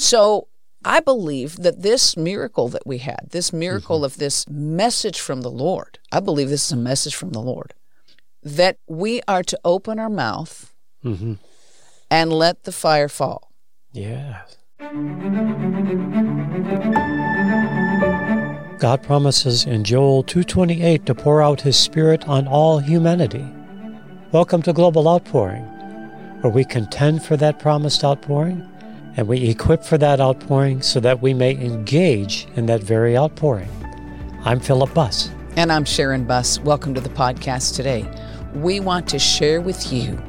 So I believe that this miracle that we had, this miracle mm-hmm. of this message from the Lord, I believe this is a message from the Lord that we are to open our mouth mm-hmm. and let the fire fall. Yes. God promises in Joel 2:28 to pour out his spirit on all humanity. Welcome to Global Outpouring, where we contend for that promised outpouring and we equip for that outpouring so that we may engage in that very outpouring. I'm Philip Buss. And I'm Sharon Buss. Welcome to the podcast today. We want to share with you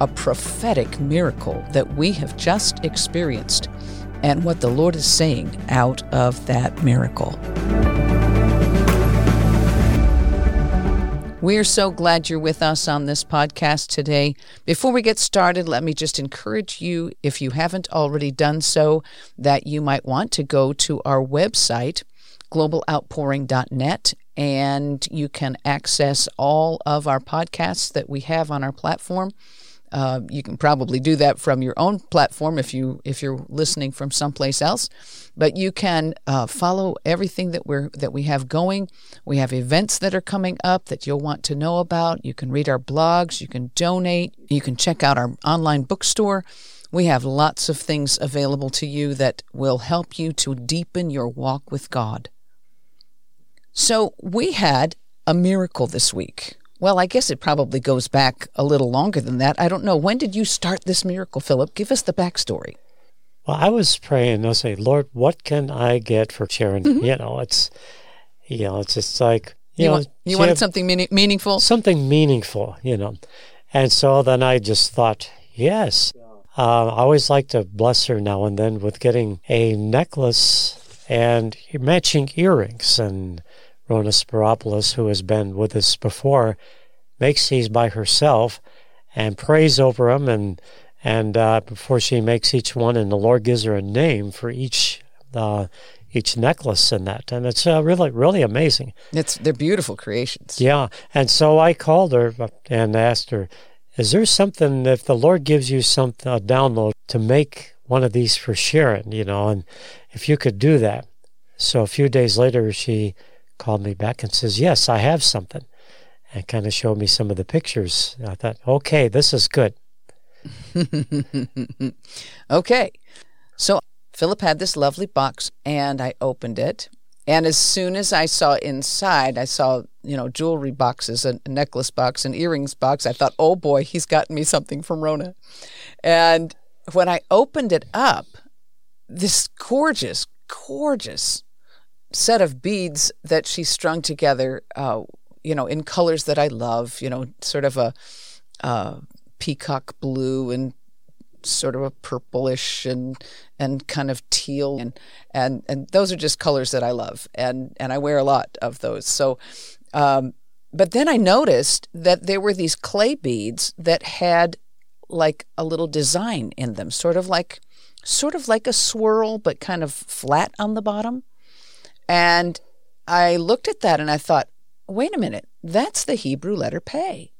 a prophetic miracle that we have just experienced and what the Lord is saying out of that miracle. We are so glad you're with us on this podcast today. Before we get started, let me just encourage you, if you haven't already done so, that you might want to go to our website, globaloutpouring.net, and you can access all of our podcasts that we have on our platform. Uh, you can probably do that from your own platform if you if you're listening from someplace else, but you can uh, follow everything that we're that we have going. We have events that are coming up that you'll want to know about. You can read our blogs. You can donate. You can check out our online bookstore. We have lots of things available to you that will help you to deepen your walk with God. So we had a miracle this week. Well, I guess it probably goes back a little longer than that. I don't know. When did you start this miracle, Philip? Give us the backstory. Well, I was praying. I say, Lord, what can I get for Sharon? Mm-hmm. You know, it's, you know, it's just like you, you know, want, you wanted something meaning, meaningful. Something meaningful, you know, and so then I just thought, yes. Uh, I always like to bless her now and then with getting a necklace and matching earrings and Rona Spiropoulos, who has been with us before, makes these by herself and prays over them and and uh, before she makes each one, and the Lord gives her a name for each uh, each necklace and that, and it's uh, really really amazing. It's they're beautiful creations. Yeah, and so I called her and asked her, "Is there something if the Lord gives you some a download to make one of these for Sharon, you know, and if you could do that?" So a few days later, she called me back and says, Yes, I have something. And kind of showed me some of the pictures. I thought, okay, this is good. okay. So Philip had this lovely box and I opened it. And as soon as I saw inside, I saw, you know, jewelry boxes, a necklace box, an earrings box. I thought, oh boy, he's gotten me something from Rona. And when I opened it up, this gorgeous, gorgeous set of beads that she strung together, uh, you know, in colors that I love, you know, sort of a uh, peacock blue and sort of a purplish and and kind of teal and and and those are just colors that I love and and I wear a lot of those. So um, but then I noticed that there were these clay beads that had like a little design in them, sort of like sort of like a swirl but kind of flat on the bottom. And I looked at that and I thought, wait a minute, that's the Hebrew letter pay.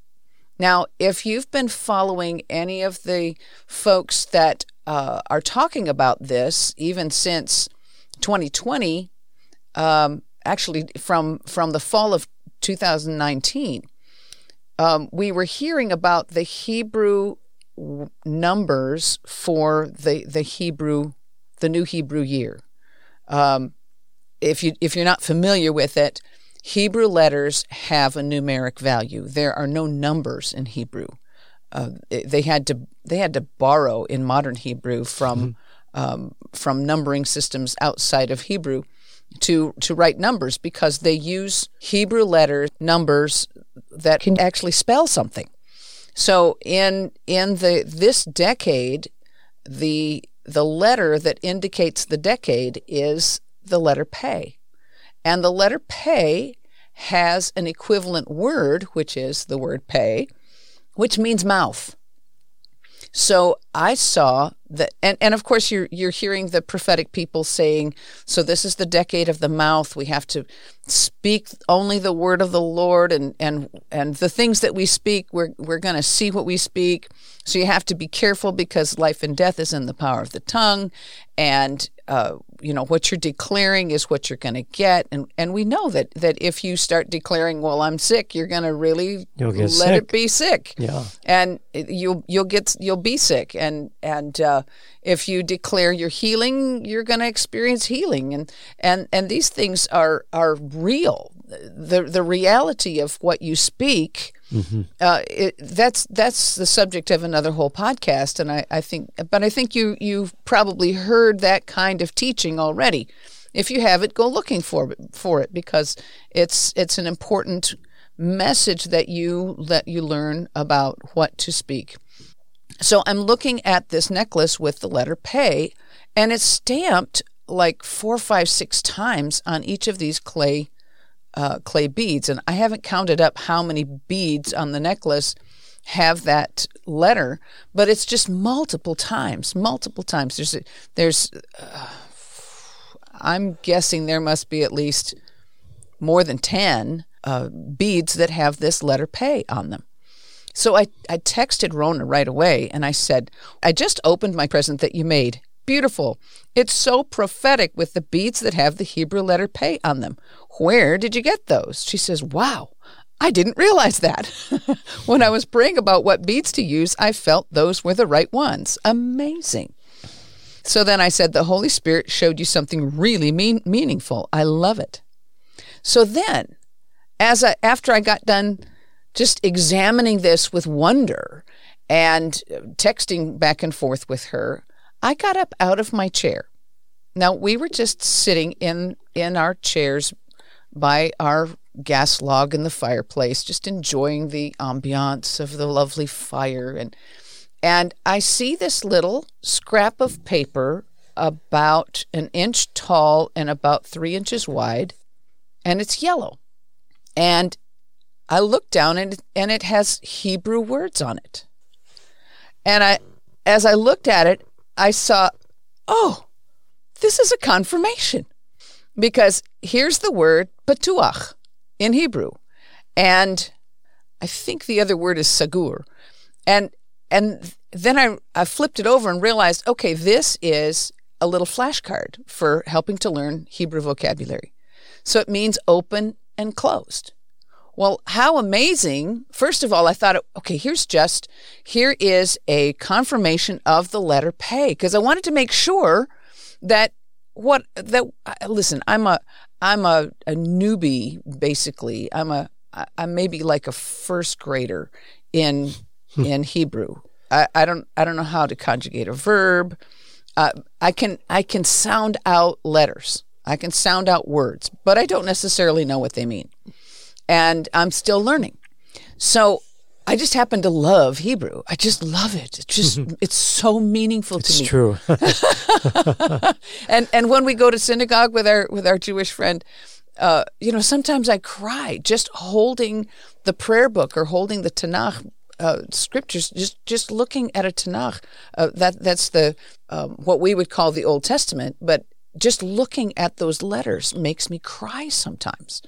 Now, if you've been following any of the folks that uh, are talking about this, even since 2020, um, actually from from the fall of 2019, um, we were hearing about the Hebrew numbers for the the Hebrew the new Hebrew year. Um, if you if you're not familiar with it, Hebrew letters have a numeric value. There are no numbers in Hebrew. Uh, they had to they had to borrow in modern Hebrew from mm-hmm. um, from numbering systems outside of Hebrew to to write numbers because they use Hebrew letters numbers that can actually spell something. So in in the this decade, the the letter that indicates the decade is the letter pay. And the letter pay has an equivalent word, which is the word pay, which means mouth. So I saw that, and, and of course you're you're hearing the prophetic people saying, so this is the decade of the mouth. We have to speak only the word of the Lord, and and and the things that we speak, we're we're going to see what we speak. So you have to be careful because life and death is in the power of the tongue, and uh, you know what you're declaring is what you're going to get and and we know that that if you start declaring well i'm sick you're going to really let sick. it be sick yeah and you'll you'll get you'll be sick and and uh, if you declare your healing you're going to experience healing and and and these things are are real the the reality of what you speak Mm-hmm. Uh, it, that's that's the subject of another whole podcast, and I, I think, but I think you you've probably heard that kind of teaching already. If you haven't, go looking for for it because it's it's an important message that you that you learn about what to speak. So I'm looking at this necklace with the letter pay, and it's stamped like four, five, six times on each of these clay uh, clay beads. And I haven't counted up how many beads on the necklace have that letter, but it's just multiple times, multiple times. There's, there's, uh, I'm guessing there must be at least more than 10 uh, beads that have this letter pay on them. So I, I texted Rona right away and I said, I just opened my present that you made. Beautiful. It's so prophetic with the beads that have the Hebrew letter pay on them. Where did you get those? She says, Wow, I didn't realize that. when I was praying about what beads to use, I felt those were the right ones. Amazing. So then I said, The Holy Spirit showed you something really mean, meaningful. I love it. So then, as I, after I got done just examining this with wonder and texting back and forth with her, I got up out of my chair. Now we were just sitting in in our chairs by our gas log in the fireplace, just enjoying the ambiance of the lovely fire and and I see this little scrap of paper about an inch tall and about three inches wide, and it's yellow. And I looked down and and it has Hebrew words on it. And I as I looked at it, I saw, oh, this is a confirmation. Because here's the word patuach in Hebrew. And I think the other word is sagur. And and then I, I flipped it over and realized, okay, this is a little flashcard for helping to learn Hebrew vocabulary. So it means open and closed. Well, how amazing. First of all, I thought, okay, here's just, here is a confirmation of the letter pay because I wanted to make sure that what, that, listen, I'm a, I'm a, a newbie, basically. I'm a, I'm maybe like a first grader in, hmm. in Hebrew. I, I don't, I don't know how to conjugate a verb. Uh, I can, I can sound out letters. I can sound out words, but I don't necessarily know what they mean and I'm still learning. So I just happen to love Hebrew. I just love it. It's just it's so meaningful to it's me. It's true. and and when we go to synagogue with our with our Jewish friend, uh, you know, sometimes I cry just holding the prayer book or holding the Tanakh uh, scriptures, just just looking at a Tanakh. Uh, that that's the um, what we would call the Old Testament, but just looking at those letters makes me cry sometimes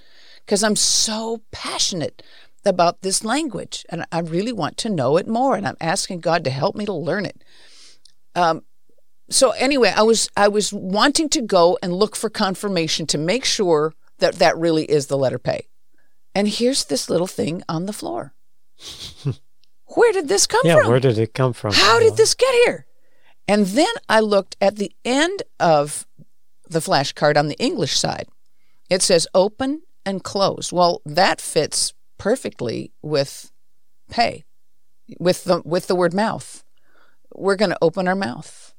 because I'm so passionate about this language and I really want to know it more and I'm asking God to help me to learn it. Um, so anyway, I was I was wanting to go and look for confirmation to make sure that that really is the letter pay. And here's this little thing on the floor. where did this come yeah, from? Yeah, where did it come from? How did this get here? And then I looked at the end of the flashcard on the English side. It says open and close. Well, that fits perfectly with pay, with the with the word mouth. We're going to open our mouth,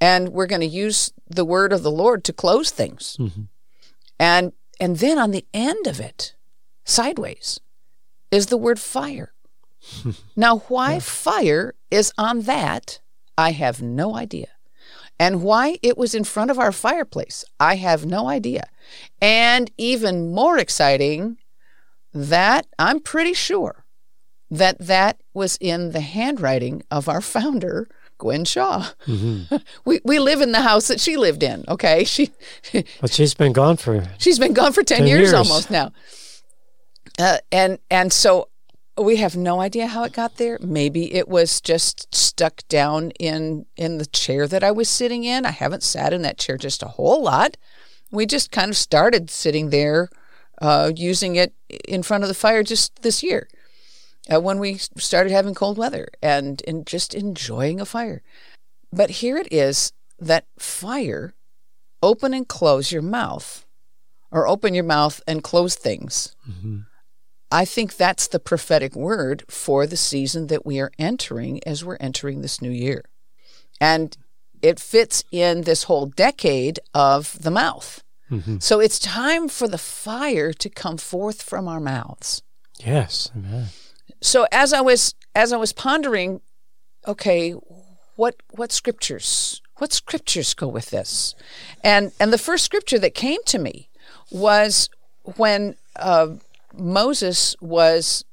and we're going to use the word of the Lord to close things. Mm-hmm. And and then on the end of it, sideways, is the word fire. now, why yeah. fire is on that, I have no idea. And why it was in front of our fireplace, I have no idea. And even more exciting, that I'm pretty sure that that was in the handwriting of our founder, Gwen Shaw. we we live in the house that she lived in. Okay, she But she's been gone for she's been gone for 10, 10 years, years. almost now. Uh, and and so we have no idea how it got there. Maybe it was just stuck down in in the chair that I was sitting in. I haven't sat in that chair just a whole lot. We just kind of started sitting there, uh, using it in front of the fire just this year, uh, when we started having cold weather and and just enjoying a fire. But here it is that fire, open and close your mouth, or open your mouth and close things. I think that's the prophetic word for the season that we are entering as we're entering this new year. And it fits in this whole decade of the mouth. So it's time for the fire to come forth from our mouths. yes, amen. So as I was as I was pondering, okay, what what scriptures what scriptures go with this? And and the first scripture that came to me was when uh, Moses was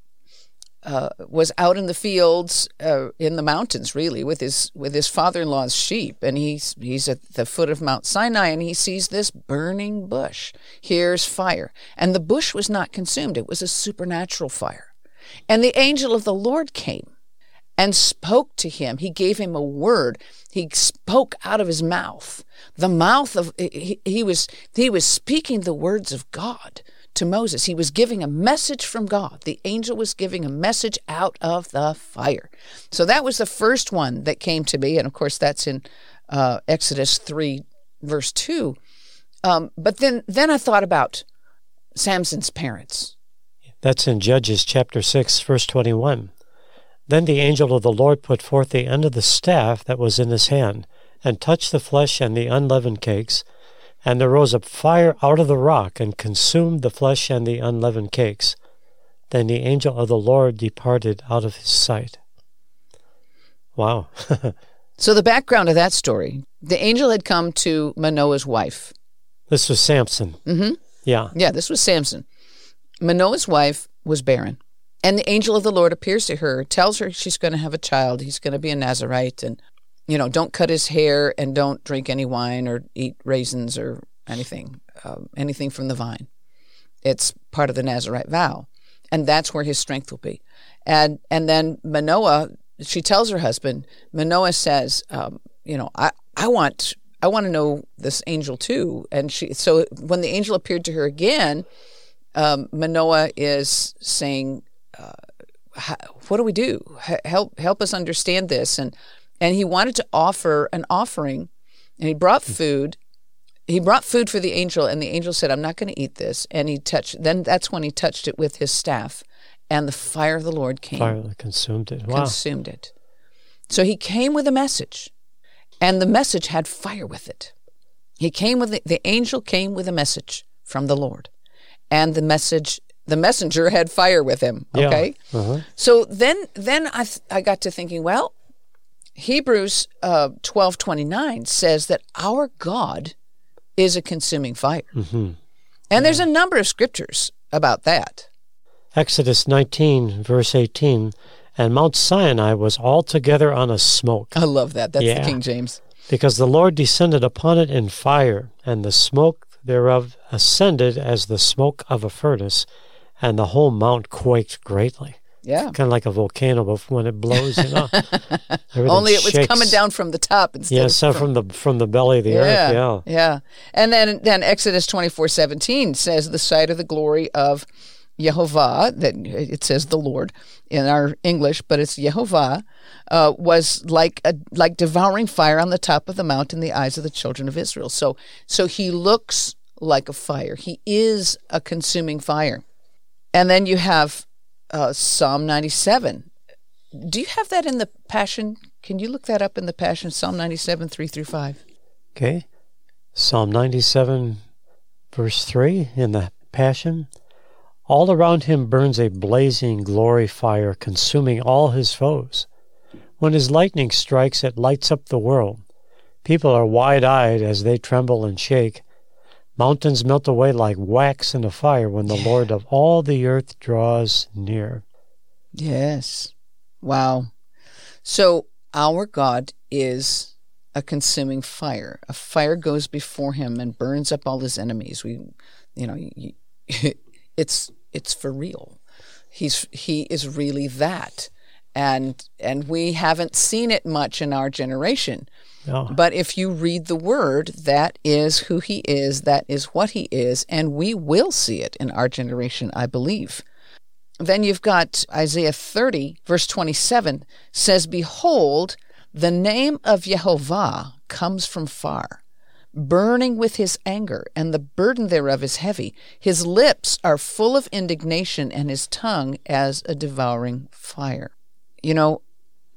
uh, was out in the fields uh, in the mountains, really, with his with his father-in-law's sheep, and he's he's at the foot of Mount Sinai, and he sees this burning bush. Here's fire, and the bush was not consumed; it was a supernatural fire. And the angel of the Lord came and spoke to him. He gave him a word. He spoke out of his mouth. The mouth of he, he was he was speaking the words of God to Moses. He was giving a message from God. The angel was giving a message out of the fire. So that was the first one that came to me, and of course that's in uh, Exodus three, verse two. Um, but then then I thought about Samson's parents. That's in Judges chapter 6, verse 21. Then the angel of the Lord put forth the end of the staff that was in his hand, and touched the flesh and the unleavened cakes. And there rose up fire out of the rock, and consumed the flesh and the unleavened cakes. Then the angel of the Lord departed out of his sight. Wow. So the background of that story, the angel had come to Manoah's wife. this was Samson. Mm-hmm. Yeah. Yeah, this was Samson. Manoah's wife was barren. And the angel of the Lord appears to her, tells her she's going to have a child. He's going to be a Nazarite. And, you know, don't cut his hair and don't drink any wine or eat raisins or anything, um, anything from the vine. It's part of the Nazarite vow. And that's where his strength will be. And, and then Manoah, she tells her husband, Manoah says, um, you know, I, I want I want to know this angel too. And she so when the angel appeared to her again, um, Manoah is saying, uh, "What do we do? H- Help help us understand this." And and he wanted to offer an offering, and he brought food. He brought food for the angel, and the angel said, "I'm not going to eat this." And he touched. Then that's when he touched it with his staff, and the fire of the Lord came Fire consumed it. Wow. consumed it. So he came with a message, and the message had fire with it. He came with the, the angel came with a message from the Lord, and the message the messenger had fire with him. Yeah. Okay, Uh-huh. so then then I th- I got to thinking, well, Hebrews uh, twelve twenty nine says that our God is a consuming fire, hmm and there's a number of scriptures about that. Exodus 19, verse 18. And Mount Sinai was altogether on a smoke, I love that. That's Yeah. the King James. because the Lord descended upon it in fire, and the smoke thereof ascended as the smoke of a furnace, and the whole mount quaked greatly. Yeah. Kind of like a volcano bef- when it blows, you know. Only it was shakes. coming down from the top instead Yeah, so from the from the belly of the earth. Yeah. yeah. And then then Exodus twenty four seventeen says the sight of the glory of Yehovah, that it says the Lord in our English, but it's Yehovah, uh, was like a like devouring fire on the top of the mount in the eyes of the children of Israel. So so he looks like a fire. He is a consuming fire. And then you have uh, Psalm ninety seven. Do you have that in the Passion? Can you look that up in the Passion? Psalm ninety seven three through five. Okay. Psalm 97, verse 3 in the Passion. All around him burns a blazing glory fire, consuming all his foes. When his lightning strikes, it lights up the world. People are wide eyed as they tremble and shake. Mountains melt away like wax in a fire when the Lord of all the earth draws near. Yes. Wow. So our God is a consuming fire. A fire goes before him and burns up all his enemies. We, you know, it's it's for real. He's he is really that, and and we haven't seen it much in our generation. No. But if you read the word, that is who he is, that is what he is, and we will see it in our generation, I believe. Then you've got Isaiah 30, verse 27 says, Behold, the name of Jehovah comes from far, burning with his anger, and the burden thereof is heavy. His lips are full of indignation, and his tongue as a devouring fire. You know,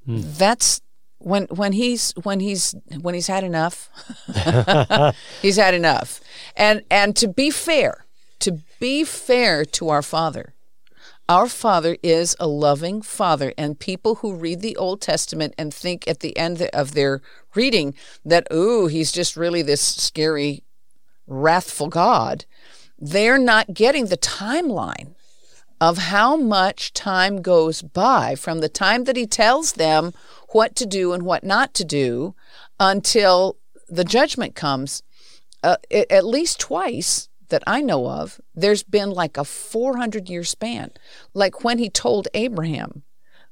hmm. that's when when he's when he's when he's had enough he's had enough. And and to be fair to be fair to our father our father is a loving father and people who read the old testament and think at the end of their reading that ooh he's just really this scary wrathful god they're not getting the timeline of how much time goes by from the time that he tells them what to do and what not to do until the judgment comes. Uh, at least twice that I know of, there's been like a 400 year span. Like when he told Abraham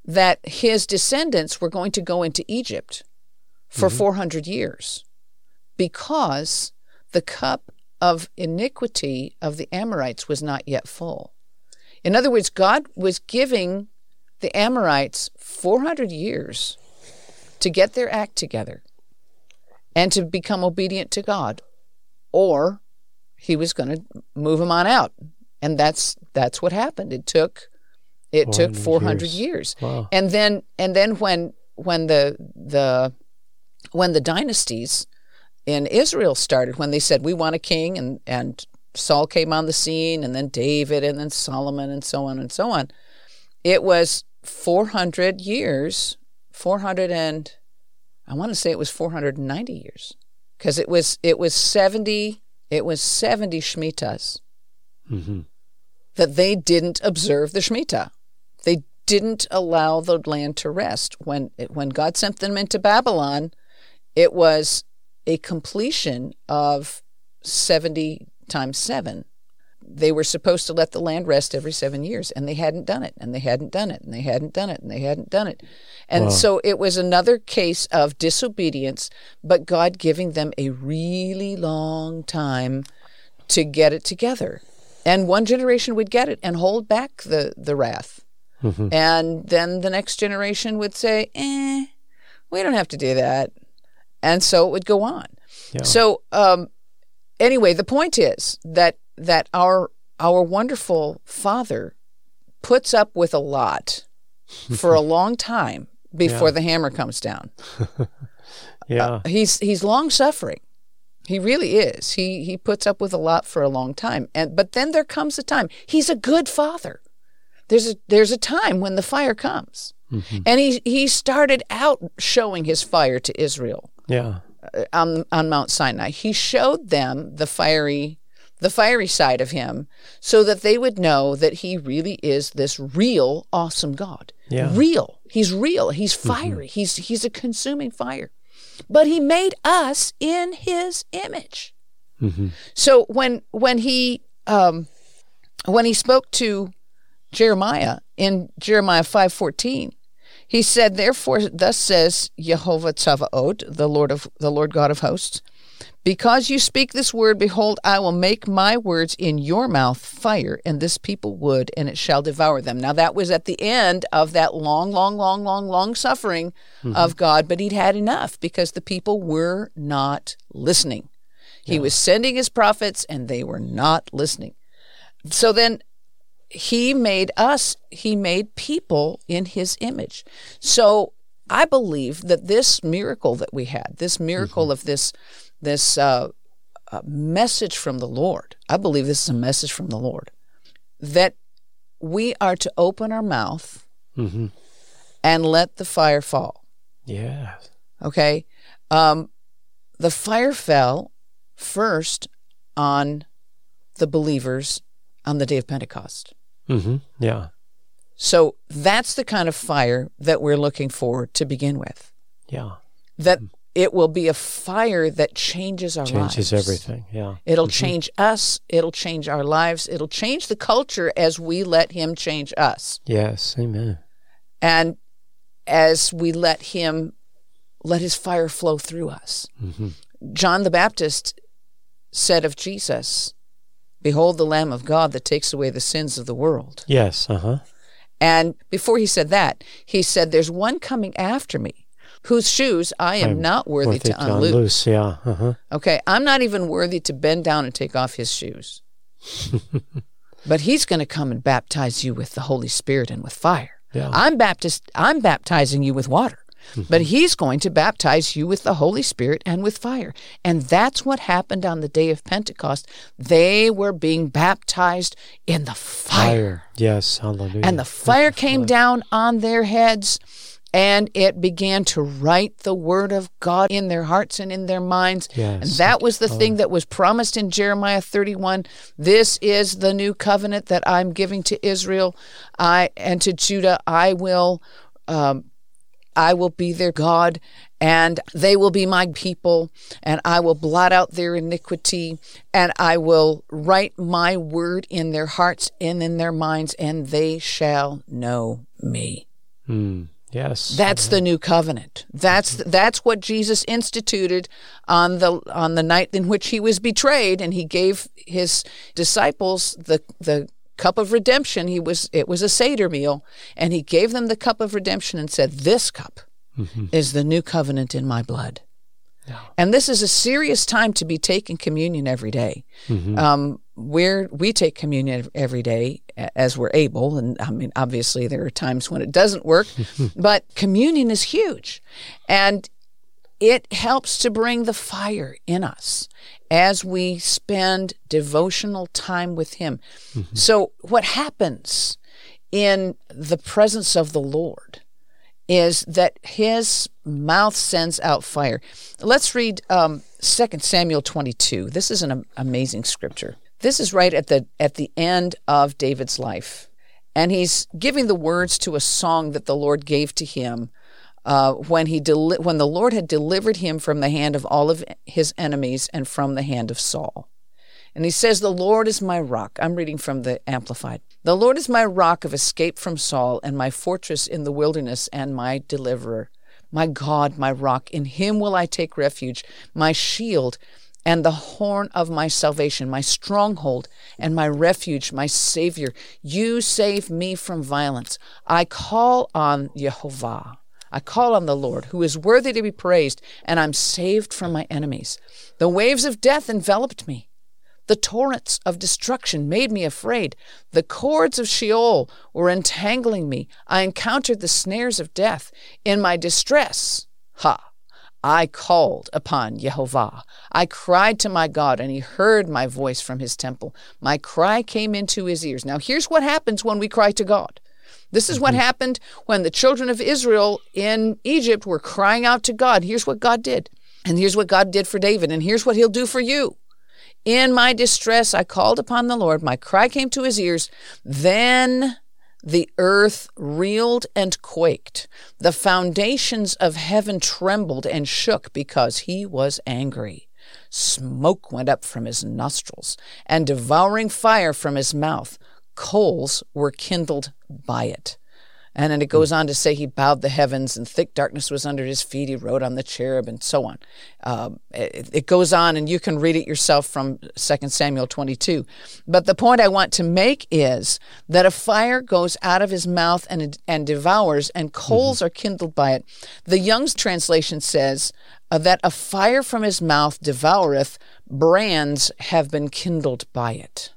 that his descendants were going to go into Egypt for mm-hmm. 400 years because the cup of iniquity of the Amorites was not yet full. In other words, God was giving the Amorites 400 years to get their act together and to become obedient to God, or he was going to move them on out. And that's that's what happened. It took it 400 took 400 years, years. Wow. and then and then when when the the when the dynasties in Israel started, when they said we want a king, and and Saul came on the scene, and then David, and then Solomon, and so on and so on, it was 400 years 400 and I want to say it was 490 years because it was it was 70 it was 70 shmitas mm-hmm. that they didn't observe the shmita. They didn't allow the land to rest when when God sent them into Babylon. It was a completion of 70 times 7 they were supposed to let the land rest every seven years, and they hadn't done it, and they hadn't done it, and they hadn't done it, and they hadn't done it. And wow. so it was another case of disobedience, but God giving them a really long time to get it together. And one generation would get it and hold back the, the wrath. Mm-hmm. And then the next generation would say, eh, we don't have to do that. And so it would go on. Yeah. So, um, anyway, the point is that that our our wonderful father puts up with a lot for a long time before Yeah. the hammer comes down. Yeah. Uh, he's he's long suffering. He really is. He he puts up with a lot for a long time. And but then there comes a time. He's a good father. There's a there's a time when the fire comes. Mhm. And he he started out showing his fire to Israel Yeah. uh, on on Mount Sinai. He showed them the fiery the fiery side of him so that they would know that he really is this real awesome God. Yeah. Real. He's real. He's fiery. He's he's a consuming fire. But he made us in his image. hmm So when when he um, when he spoke to Jeremiah in Jeremiah five fourteen, he said, "Therefore, thus says Jehovah Tzavaot, the Lord of the Lord God of hosts." Because you speak this word, behold, I will make my words in your mouth fire, and this people wood, and it shall devour them. Now, that was at the end of that long, long, long, long, long suffering mm-hmm. of God, but he'd had enough because the people were not listening. He was sending his prophets, and they were not listening. So then he made us, he made people in his image. So I believe that this miracle that we had, this miracle mm-hmm. of this this uh, uh, message from the Lord. I believe this is a message from the Lord that we are to open our mouth hmm and let the fire fall. Yeah. Okay, um, the fire fell first on the believers on the day of Pentecost. hmm Yeah. So that's the kind of fire that we're looking for to begin with. Yeah. that it will be a fire that changes our lives. Changes lives. everything. Yeah. It'll change us. It'll change our lives. It'll change the culture as we let Him change us. Yes. Amen. And as we let Him, let His fire flow through us. John the Baptist said of Jesus, Behold the Lamb of God that takes away the sins of the world. Yes. Uh huh. And before he said that, he said, There's one coming after me whose shoes I am I'm not worthy Worthy to unloose. Yeah. Uh huh. Okay, I'm not even worthy to bend down and take off his shoes. but he's going to come and baptize you with the Holy Spirit and with fire. Yeah. I'm Baptist I'm baptizing you with water. But he's going to baptize you with the Holy Spirit and with fire. And that's what happened on the day of Pentecost. They were being baptized in the fire. Fire. Yes. Hallelujah. And the fire came down on their heads, and it began to write the word of God in their hearts and in their minds. Yes. And that was the thing that was promised in Jeremiah 31. This is the new covenant that I'm giving to Israel. I and to Judah. I will. Um, I will be their God, and they will be my people, and I will blot out their iniquity, and I will write my word in their hearts and in their minds, and they shall know me. Mm. Yes. That's the new covenant. That's that's what Jesus instituted on the on the night in which he was betrayed, and he gave his disciples the the cup of redemption. He was it was a seder meal, and he gave them the cup of redemption and said, "This cup is the new covenant in my blood." And this is a serious time to be taking communion every day. Um, where we take communion every day as we're able, and I mean, obviously there are times when it doesn't work, but communion is huge, and it helps to bring the fire in us as we spend devotional time with Him. So, what happens in the presence of the Lord? is that his mouth sends out fire. Let's read um, 2 Samuel 22. This is an amazing scripture. This is right at the at the end of David's life, and he's giving the words to a song that the Lord gave to him uh, when he deli- when the Lord had delivered him from the hand of all of his enemies and from the hand of Saul. And he says, The Lord is my rock. I'm reading from the Amplified. The Lord is my rock of escape from Saul and my fortress in the wilderness and my deliverer. My God, my rock, in him will I take refuge, my shield and the horn of my salvation, my stronghold and my refuge, my Savior. You save me from violence. I call on Jehovah. I call on the Lord, who is worthy to be praised, and I'm saved from my enemies. The waves of death enveloped me. The torrents of destruction made me afraid. The cords of Sheol were entangling me. I encountered the snares of death. In my distress, ha, I called upon Jehovah. I cried to my God, and he heard my voice from his temple. My cry came into his ears. Now, here's what happens when we cry to God. This is what mm-hmm. happened when the children of Israel in Egypt were crying out to God. Here's what God did. And here's what God did for David. And here's what he'll do for you. In my distress, I called upon the Lord. My cry came to his ears. Then the earth reeled and quaked. The foundations of heaven trembled and shook because he was angry. Smoke went up from his nostrils, and devouring fire from his mouth. Coals were kindled by it. And then it goes on to say he bowed the heavens and thick darkness was under his feet. He rode on the cherub and so on. Um, it, it goes on, and you can read it yourself from 2 Samuel 22. But the point I want to make is that a fire goes out of his mouth and, and devours, and coals are kindled by it. The Young's translation says uh, that a fire from his mouth devoureth, brands have been kindled by it.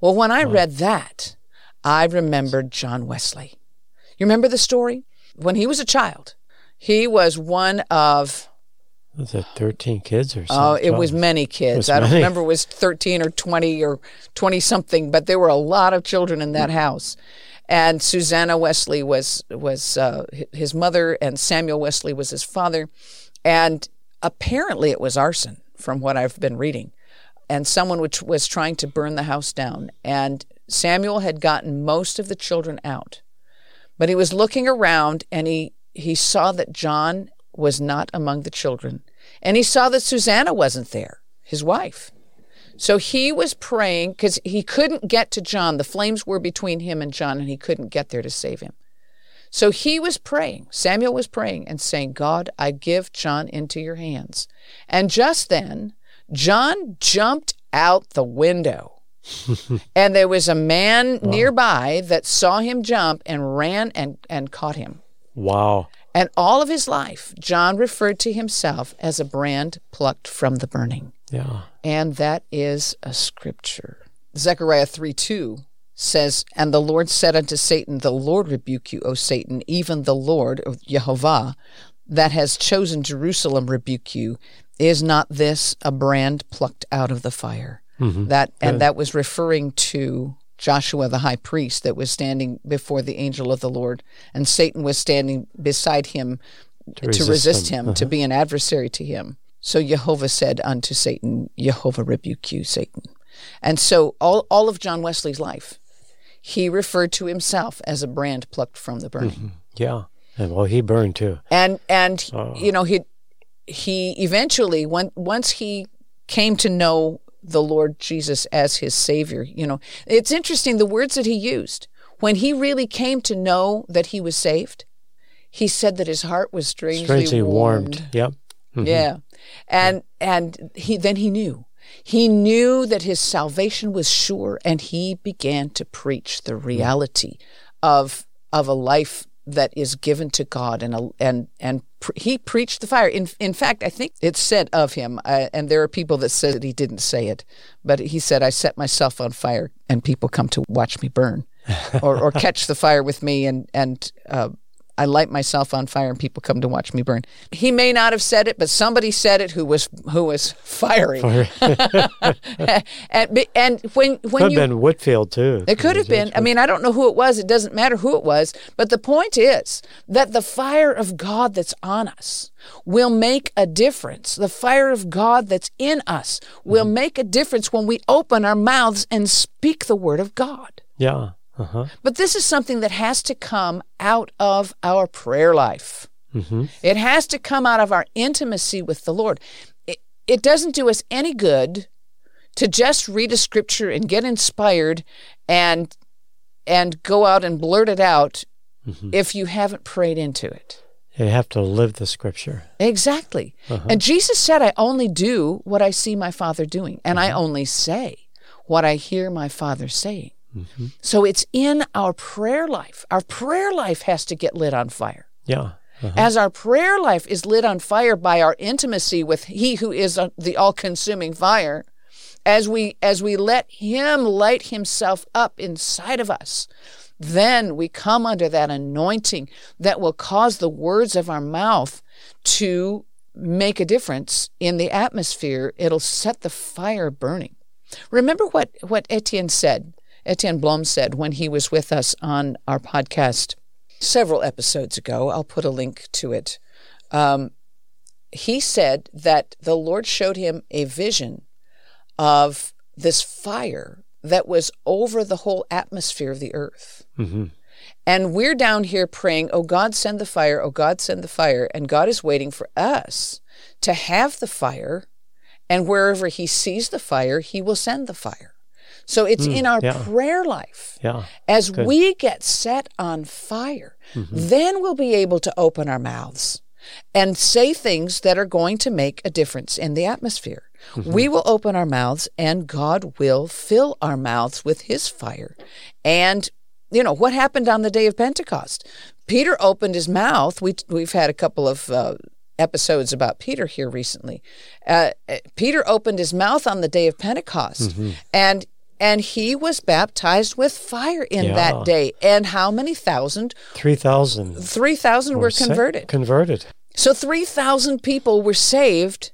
Well, when I read that, I remembered John Wesley. You remember the story? When he was a child, he was one of Was it 13 kids or something? oh, it was many kids. was I don't many. remember it was 13 or 20 or 20 something, but there were a lot of children in that house. And Susanna Wesley was was uh, his mother, and Samuel Wesley was his father. And apparently, it was arson, from what I've been reading. And someone which was trying to burn the house down. And Samuel had gotten most of the children out. But he was looking around and he, he saw that John was not among the children. And he saw that Susanna wasn't there, his wife. So he was praying because he couldn't get to John. The flames were between him and John, and he couldn't get there to save him. So he was praying. Samuel was praying and saying, God, I give John into your hands. And just then, John jumped out the window. and there was a man wow. nearby that saw him jump and ran and, and caught him. Wow. And all of his life, John referred to himself as a brand plucked from the burning. Yeah. And that is a scripture. Zechariah 3 2 says, And the Lord said unto Satan, The Lord rebuke you, O Satan, even the Lord, of Jehovah, that has chosen Jerusalem rebuke you. Is not this a brand plucked out of the fire? Mm-hmm. That and that was referring to Joshua the high priest that was standing before the angel of the Lord, and Satan was standing beside him to resist, to resist him, him uh-huh. to be an adversary to him. So Jehovah said unto Satan, Jehovah rebuke you, Satan. And so all, all of John Wesley's life, he referred to himself as a brand plucked from the burning. Mm-hmm. Yeah. And well, he burned too. And and oh. you know he he eventually when once he came to know the Lord Jesus as his savior, you know, it's interesting the words that he used when he really came to know that he was saved. He said that his heart was strangely, strangely warmed. warmed. Yep. Mm-hmm. Yeah. And and he then he knew. He knew that his salvation was sure and he began to preach the reality of of a life that is given to God and and and pre- he preached the fire. In in fact, I think it's said of him, uh, and there are people that say that he didn't say it, but he said, "I set myself on fire, and people come to watch me burn, or, or catch the fire with me, and and uh, I light myself on fire and people come to watch me burn. He may not have said it, but somebody said it who was who was fiery. And, and when when could you, have been Whitefield too. It could have been. I mean, I don't know who it was. It doesn't matter who it was. But the point is that the fire of God that's on us will make a difference. The fire of God that's in us will mm-hmm. make a difference when we open our mouths and speak the word of God. Yeah. Uh-huh. But this is something that has to come out of our prayer life. Mm-hmm. It has to come out of our intimacy with the Lord. It, it doesn't do us any good to just read a scripture and get inspired and and go out and blurt it out mm-hmm. if you haven't prayed into it. You have to live the scripture. Exactly. Uh-huh. And Jesus said, I only do what I see my Father doing, and I mm-hmm. only say what I hear my Father saying. Mm-hmm. So it's in our prayer life. Our prayer life has to get lit on fire. Yeah. Uh-huh. As our prayer life is lit on fire by our intimacy with He who is the all-consuming fire, as we as we let Him light Himself up inside of us, then we come under that anointing that will cause the words of our mouth to make a difference in the atmosphere. It'll set the fire burning. Remember what, what Etienne said Etienne Blom said when he was with us on our podcast several episodes ago. I'll put a link to it. Um, he said that the Lord showed him a vision of this fire that was over the whole atmosphere of the earth. Mm-hmm. And we're down here praying, Oh God, send the fire, oh God, send the fire. And God is waiting for us to have the fire. And wherever He sees the fire, He will send the fire. So it's mm, in our yeah. prayer life. Yeah. As Good. we get set on fire, mm-hmm. then we'll be able to open our mouths and say things that are going to make a difference in the atmosphere. Mm-hmm. We will open our mouths and God will fill our mouths with his fire. And you know what happened on the day of Pentecost? Peter opened his mouth. We we've had a couple of uh, episodes about Peter here recently. Uh, Peter opened his mouth on the day of Pentecost, mm-hmm. and and he was baptized with fire in yeah. that day. And how many thousand? 3,000. 3,000 were converted. converted. So 3,000 people were saved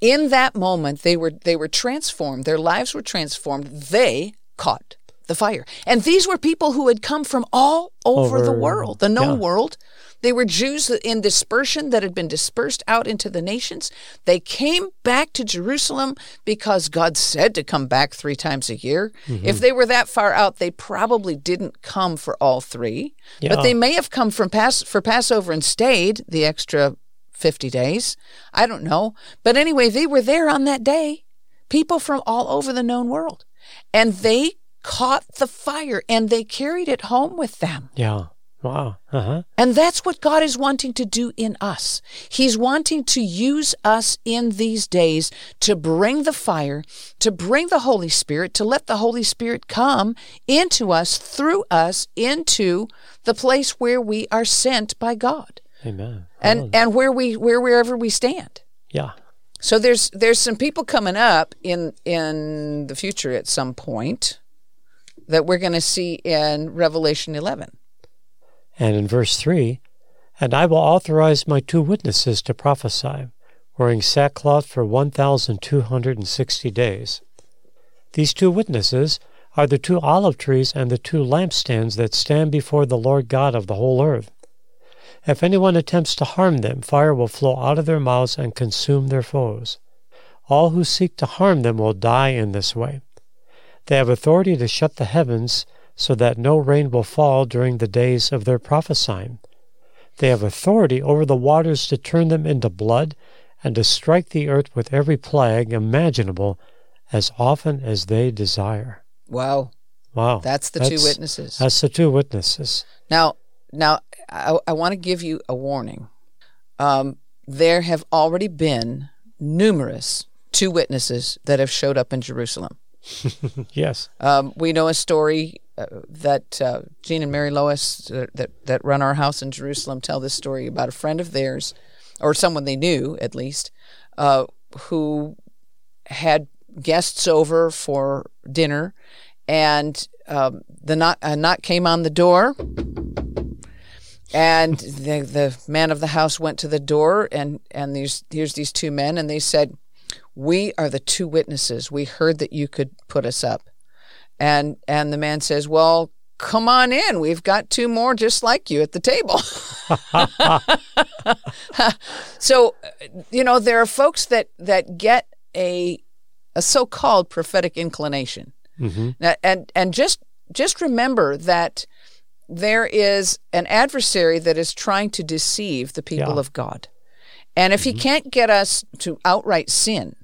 in that moment. They were they were transformed. Their lives were transformed. They caught the fire. And these were people who had come from all over, over the world, the known yeah. world, they were Jews in dispersion that had been dispersed out into the nations. They came back to Jerusalem because God said to come back three times a year. Mm-hmm. If they were that far out, they probably didn't come for all three, yeah. but they may have come from Pass- for Passover and stayed the extra 50 days. I don't know. But anyway, they were there on that day, people from all over the known world. And they caught the fire and they carried it home with them. Yeah. Wow. Uh-huh. And that's what God is wanting to do in us. He's wanting to use us in these days to bring the fire, to bring the Holy Spirit, to let the Holy Spirit come into us, through us, into the place where we are sent by God. Amen. And and where we where wherever we stand. yeah. So there's there's some people coming up in in the future at some point that we're going to see in Revelation 11. And in verse 3, And I will authorize my two witnesses to prophesy, wearing sackcloth for 1,260 days. These two witnesses are the two olive trees and the two lampstands that stand before the Lord God of the whole earth. If anyone attempts to harm them, fire will flow out of their mouths and consume their foes. All who seek to harm them will die in this way. They have authority to shut the heavens so that no rain will fall during the days of their prophesying. They have authority over the waters to turn them into blood and to strike the earth with every plague imaginable as often as they desire. Wow, Wow. that's the two witnesses. That's the two witnesses. Now, now I, I want to give you a warning. Um, there have already been numerous two witnesses that have showed up in Jerusalem. Yes. Um, we know a story that uh, Jean and Mary Lois uh, that that run our house in Jerusalem tell this story about a friend of theirs, or someone they knew at least, uh, who had guests over for dinner, and um, the knock a knock came on the door, and the the man of the house went to the door, and and these here's these two men, and they said, "We are the two witnesses. We heard that you could put us up." And and the man says, "Well, come on in. We've got two more just like you at the table." so, you know, there are folks that that get a a so-called prophetic inclination. Mm-hmm. Now, and and just just remember that there is an adversary that is trying to deceive the people Yeah. of God. And if he mm-hmm. can't get us to outright sin,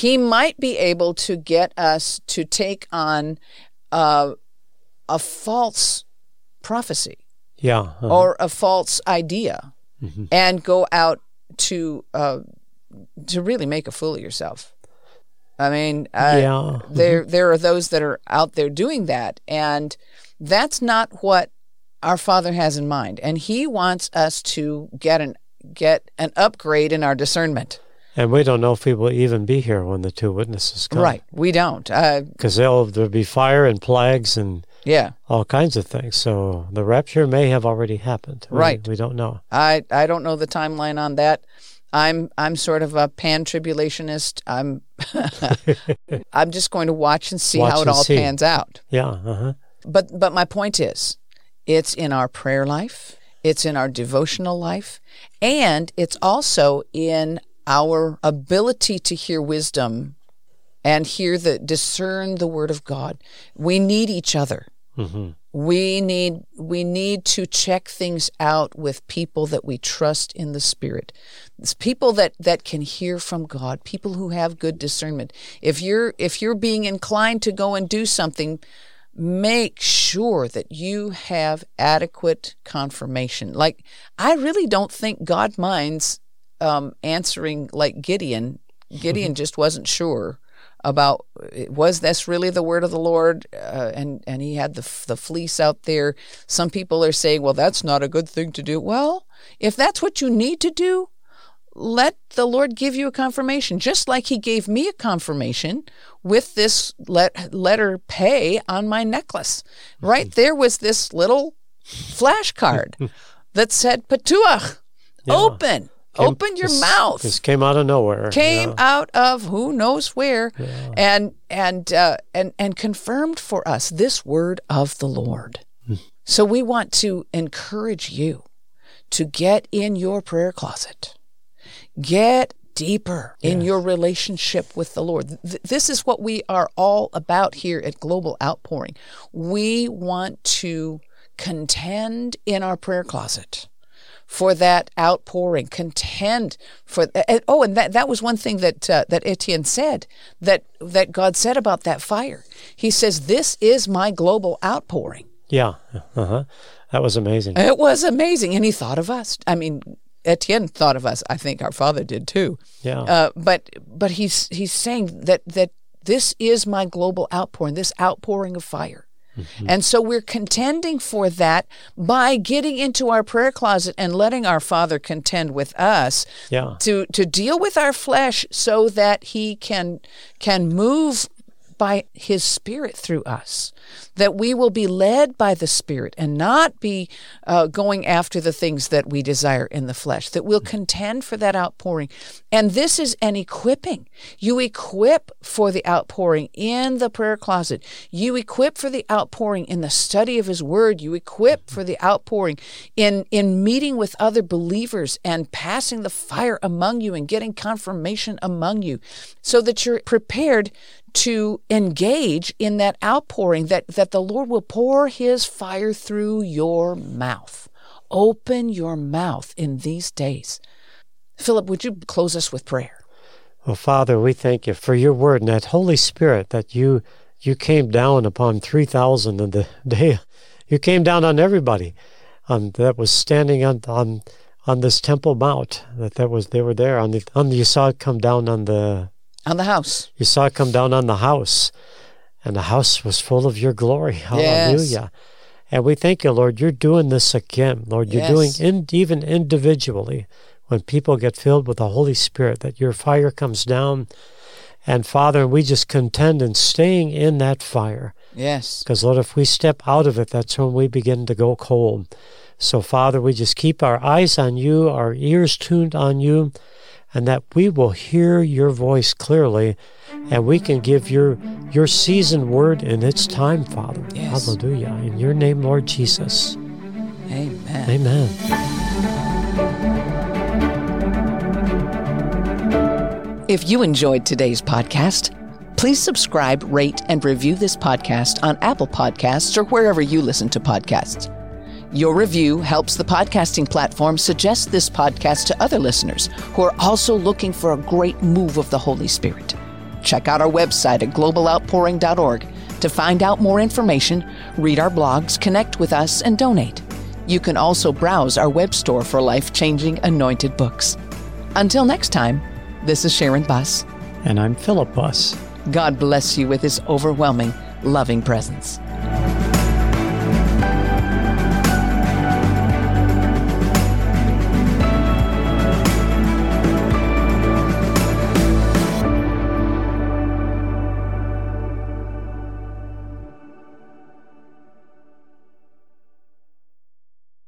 he might be able to get us to take on uh, a false prophecy Yeah. uh-huh. or a false idea and go out to uh, to really make a fool of yourself. I mean, uh, Yeah. there there are those that are out there doing that, and that's not what our Father has in mind. And He wants us to get an get an upgrade in our discernment. And we don't know if we will even be here when the two witnesses come. Right? We don't. Uh, Because there'll, there'll be fire and plagues and yeah. all kinds of things. So the rapture may have already happened. We- Right. We don't know. I I don't know the timeline on that. I'm I'm sort of a pan tribulationist. I'm I'm just going to watch and see Watch how it all see. pans out. Yeah. Uh-huh. But but my point is, it's in our prayer life, it's in our devotional life, and it's also in our ability to hear wisdom and hear the discern the word of God. We need each other. Mm-hmm. We need we need to check things out with people that we trust in the spirit. It's people that that can hear from God, people who have good discernment. If you're if you're being inclined to go and do something, make sure that you have adequate confirmation. Like I really don't think God minds um, answering like Gideon. Gideon just wasn't sure about was this really the word of the Lord, uh, and and he had the the fleece out there. Some people are saying, well, that's not a good thing to do. Well, if that's what you need to do, let the Lord give you a confirmation, just like He gave me a confirmation with this let, letter pay on my necklace. Right there was this little flashcard that said Patuach, open, open your This- mouth This came out of nowhere. came Yeah. out of who knows where and and uh, and and confirmed for us this word of the Lord. So we want to encourage you to get in your prayer closet. Get deeper in your relationship with the Lord. Th- this is what we are all about here at Global Outpouring. We want to contend in our prayer closet for that outpouring. Contend for. Oh, and that, that was one thing that uh, that Etienne said that that God said about that fire. He says, "This is my global outpouring." Yeah, uh huh. That was amazing. It was amazing, and he thought of us. I mean, Etienne thought of us. I think our father did too. Yeah. Uh, but but he's he's saying that that this is my global outpouring. This outpouring of fire. Mm-hmm. And so we're contending for that by getting into our prayer closet and letting our Father contend with us yeah. to to deal with our flesh so that he can can move by his spirit through us that we will be led by the Spirit and not be uh, going after the things that we desire in the flesh, that we'll contend for that outpouring. And this is an equipping. You equip for the outpouring in the prayer closet, you equip for the outpouring in the study of His Word, you equip for the outpouring in, in meeting with other believers and passing the fire among you and getting confirmation among you so that you're prepared to engage in that outpouring that, that the Lord will pour his fire through your mouth. Open your mouth in these days. Philip, would you close us with prayer? Well, Father, we thank you for your word and that Holy Spirit that you you came down upon 3,000 in the day. You came down on everybody um, that was standing on, on on this Temple Mount. That that was they were there on the on the, you saw it come down on the on the house. You saw it come down on the house, and the house was full of your glory. Hallelujah. Yes. And we thank you, Lord, you're doing this again, Lord. You're yes. doing in, even individually when people get filled with the Holy Spirit, that your fire comes down. And Father, we just contend in staying in that fire. Yes. Because, Lord, if we step out of it, that's when we begin to go cold. So, Father, we just keep our eyes on you, our ears tuned on you, and that we will hear your voice clearly and we can give your your seasoned word in its time, Father. Yes. Hallelujah. In your name, Lord Jesus. Amen. Amen. If you enjoyed today's podcast, please subscribe, rate, and review this podcast on Apple Podcasts or wherever you listen to podcasts. Your review helps the podcasting platform suggest this podcast to other listeners who are also looking for a great move of the Holy Spirit. Check out our website at globaloutpouring.org to find out more information, read our blogs, connect with us, and donate. You can also browse our web store for life changing anointed books. Until next time, this is Sharon Buss. And I'm Philip Buss. God bless you with his overwhelming, loving presence.